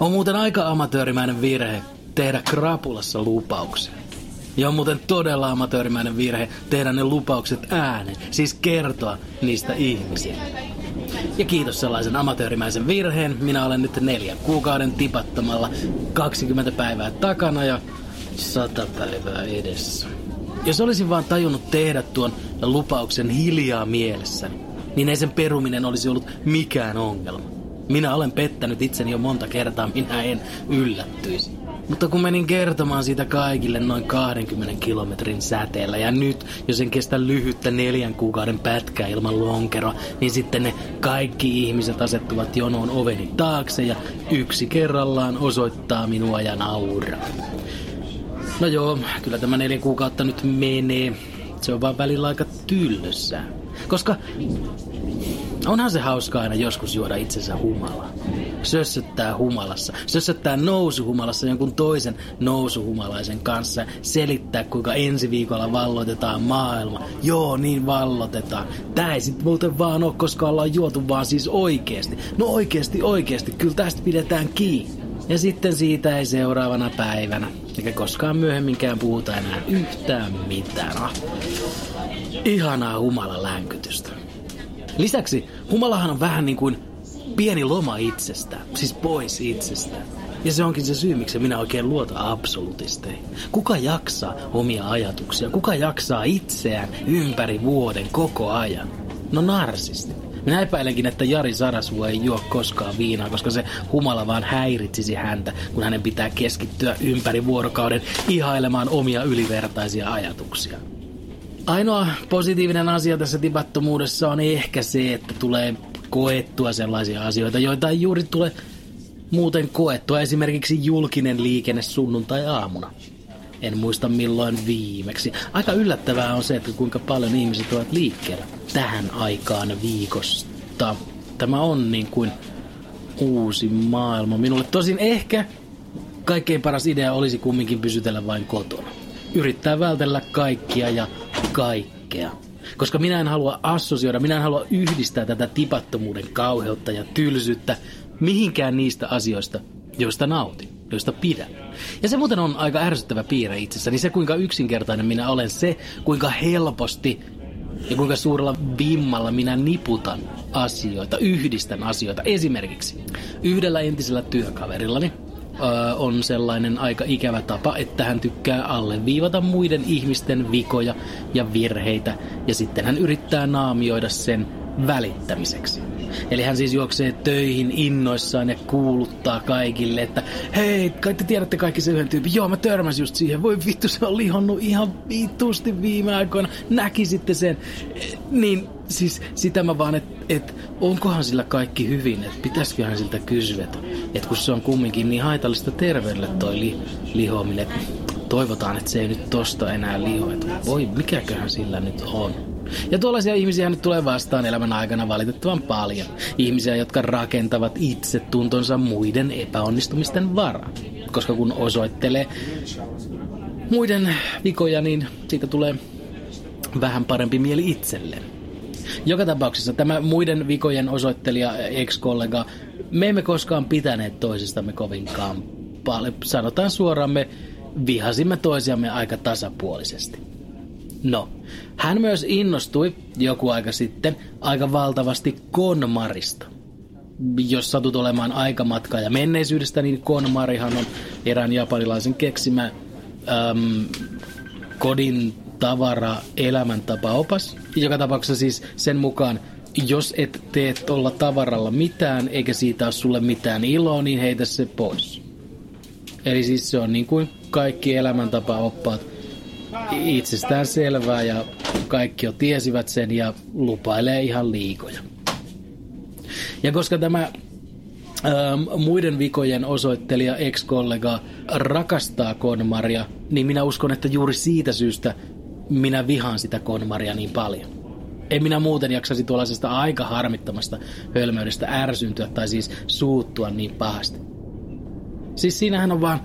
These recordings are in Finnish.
On muuten aika amatöörimäinen virhe tehdä krapulassa lupauksia. Ja on muuten todella amatöörimäinen virhe tehdä ne lupaukset äänen, siis kertoa niistä ihmisiä. Ja kiitos sellaisen amatöörimäisen virheen, minä olen nyt neljän kuukauden tipattomalla 20 päivää takana ja 100 päivää edessä. Jos olisin vaan tajunnut tehdä tuon lupauksen hiljaa mielessäni, niin ei sen peruminen olisi ollut mikään ongelma. Minä olen pettänyt itseni jo monta kertaa, minä en yllättyisi. Mutta kun menin kertomaan siitä kaikille noin 20 kilometrin säteellä ja nyt, jos en kestä lyhyttä neljän kuukauden pätkää ilman lonkeroa, niin sitten ne kaikki ihmiset asettuvat jonoon oveni taakse ja yksi kerrallaan osoittaa minua ja nauraa. No joo, kyllä tämä neljä kuukautta nyt menee. Se on vaan välillä aika tylsää. Koska Onhan se hauska aina joskus juoda itsensä humalaa. Sössöttää humalassa. Sössöttää nousuhumalassa jonkun toisen nousuhumalaisen kanssa. Selittää, kuinka ensi viikolla vallotetaan maailma. Joo, niin vallotetaan. Tää ei sit muuten vaan oo, koska ollaan juotu vaan siis oikeesti. No oikeesti, oikeesti. Kyllä tästä pidetään kiinni. Ja sitten siitä ei seuraavana päivänä, eikä koskaan myöhemminkään puhuta enää yhtään mitään. Ah, ihanaa humala länkytystä. Lisäksi humalahan on vähän niin kuin pieni loma itsestään, siis pois itsestään. Ja se onkin se syy, miksi minä oikein luota absolutisteihin. Kuka jaksaa omia ajatuksia? Kuka jaksaa itseään ympäri vuoden koko ajan? No narsisti. Minä epäilenkin, että Jari Sarasvu ei juo koskaan viinaa, koska se humala vaan häiritsisi häntä, kun hänen pitää keskittyä ympäri vuorokauden ihailemaan omia ylivertaisia ajatuksia. Ainoa positiivinen asia tässä tipattomuudessa on ehkä se, että tulee koettua sellaisia asioita, joita ei juuri tule muuten koettua. Esimerkiksi julkinen liikenne sunnuntai-aamuna. En muista milloin viimeksi. Aika yllättävää on se, että kuinka paljon ihmiset ovat liikkeellä tähän aikaan viikosta. Tämä on niin kuin uusi maailma minulle. Tosin ehkä kaikkein paras idea olisi kumminkin pysytellä vain kotona. Yrittää vältellä kaikkia ja kaikkea. Koska minä en halua assosioida, minä en halua yhdistää tätä tipattomuuden kauheutta ja tylsyyttä mihinkään niistä asioista, joista nautin, joista pidän. Ja se muuten on aika ärsyttävä piirre itsessäni, se kuinka yksinkertainen minä olen, se kuinka helposti ja kuinka suurella vimmalla minä niputan asioita, yhdistän asioita. Esimerkiksi yhdellä entisellä työkaverillani on sellainen aika ikävä tapa, että hän tykkää alleviivata muiden ihmisten vikoja ja virheitä ja sitten hän yrittää naamioida sen välittämiseksi. Eli hän siis juoksee töihin innoissaan ja kuuluttaa kaikille, että hei, kai te tiedätte kaikki se yhden tyypin. Joo, mä törmäsin just siihen. Voi vittu, se on lihonnut ihan vitusti viime aikoina. Näkisitte sen. Niin siis sitä mä vaan, että et, onkohan sillä kaikki hyvin, että pitäisiköhän siltä kysyä, että et kun se on kumminkin niin haitallista terveydelle toi li, lihominen, toivotaan, että se ei nyt tosta enää liho, että voi mikäköhän sillä nyt on. Ja tuollaisia ihmisiä nyt tulee vastaan elämän aikana valitettavan paljon. Ihmisiä, jotka rakentavat itse tuntonsa muiden epäonnistumisten varaan. Koska kun osoittelee muiden vikoja, niin siitä tulee vähän parempi mieli itselleen. Joka tapauksessa tämä muiden vikojen osoittelija, ex-kollega, me emme koskaan pitäneet toisistamme kovinkaan paljon. Sanotaan suoraan, me vihasimme toisiamme aika tasapuolisesti. No, hän myös innostui joku aika sitten aika valtavasti Konmarista. Jos satut olemaan aikamatka ja menneisyydestä, niin Konmarihan on erään japanilaisen keksimä äm, kodin tavara elämäntapa opas. Joka tapauksessa siis sen mukaan, jos et tee tuolla tavaralla mitään, eikä siitä ole sulle mitään iloa, niin heitä se pois. Eli siis se on niin kuin kaikki elämäntapa oppaat itsestään selvää ja kaikki jo tiesivät sen ja lupailee ihan liikoja. Ja koska tämä ähm, muiden vikojen osoittelija ex-kollega rakastaa Konmaria, niin minä uskon, että juuri siitä syystä minä vihaan sitä Konmaria niin paljon. En minä muuten jaksaisi tuollaisesta aika harmittomasta hölmöydestä ärsyntyä tai siis suuttua niin pahasti. Siis siinähän on vaan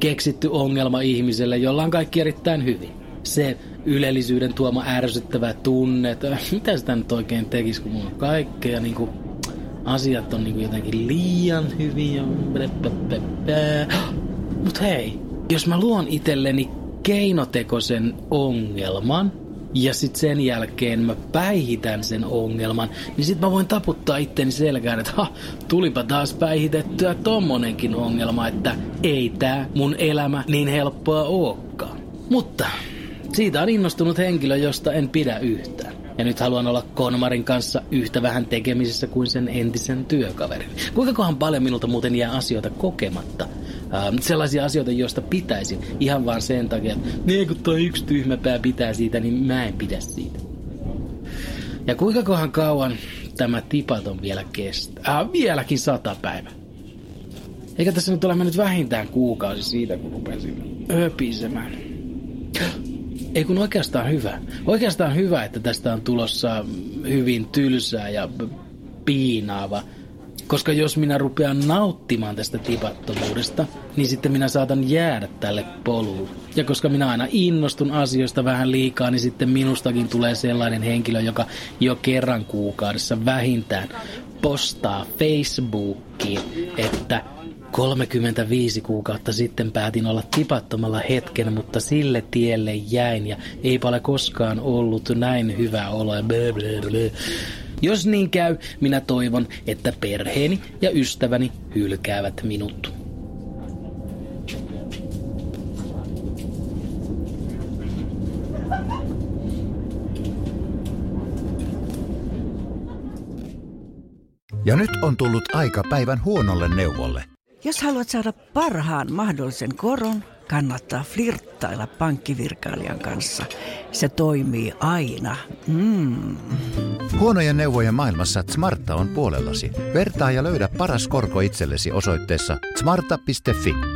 keksitty ongelma ihmiselle, jolla on kaikki erittäin hyvin. Se ylellisyyden tuoma ärsyttävä tunne, että mitä sitä nyt oikein tekisi, kun mulla on kaikkea niin kuin, asiat on niin kuin jotenkin liian hyviä. Mut hei, jos mä luon itselleni keinotekoisen ongelman, ja sitten sen jälkeen mä päihitän sen ongelman, niin sitten mä voin taputtaa itteni selkään, että ha, tulipa taas päihitettyä tommonenkin ongelma, että ei tää mun elämä niin helppoa ookaan. Mutta siitä on innostunut henkilö, josta en pidä yhtään. Ja nyt haluan olla Konmarin kanssa yhtä vähän tekemisissä kuin sen entisen työkaverin. Kuinka kohan paljon minulta muuten jää asioita kokematta? Ähm, sellaisia asioita, joista pitäisin ihan vaan sen takia, että niin kun toi yksi tyhmäpää pitää siitä, niin mä en pidä siitä. Ja kuinka kohan kauan tämä tipaton vielä kestää? Äh, vieläkin sata päivää. Eikä tässä nyt ole mennyt vähintään kuukausi siitä, kun rupesin öpisemään. Ei kun oikeastaan hyvä. Oikeastaan hyvä, että tästä on tulossa hyvin tylsää ja piinaava – koska jos minä rupean nauttimaan tästä tipattomuudesta, niin sitten minä saatan jäädä tälle polulle. Ja koska minä aina innostun asioista vähän liikaa, niin sitten minustakin tulee sellainen henkilö, joka jo kerran kuukaudessa vähintään postaa Facebookiin, että 35 kuukautta sitten päätin olla tipattomalla hetken, mutta sille tielle jäin ja eipä ole koskaan ollut näin hyvä olo. Blö, blö, blö. Jos niin käy, minä toivon, että perheeni ja ystäväni hylkäävät minut. Ja nyt on tullut aika päivän huonolle neuvolle. Jos haluat saada parhaan mahdollisen koron, kannattaa flirttailla pankkivirkailijan kanssa. Se toimii aina. Mm. Huonojen neuvojen maailmassa Smarta on puolellasi. Vertaa ja löydä paras korko itsellesi osoitteessa smarta.fi.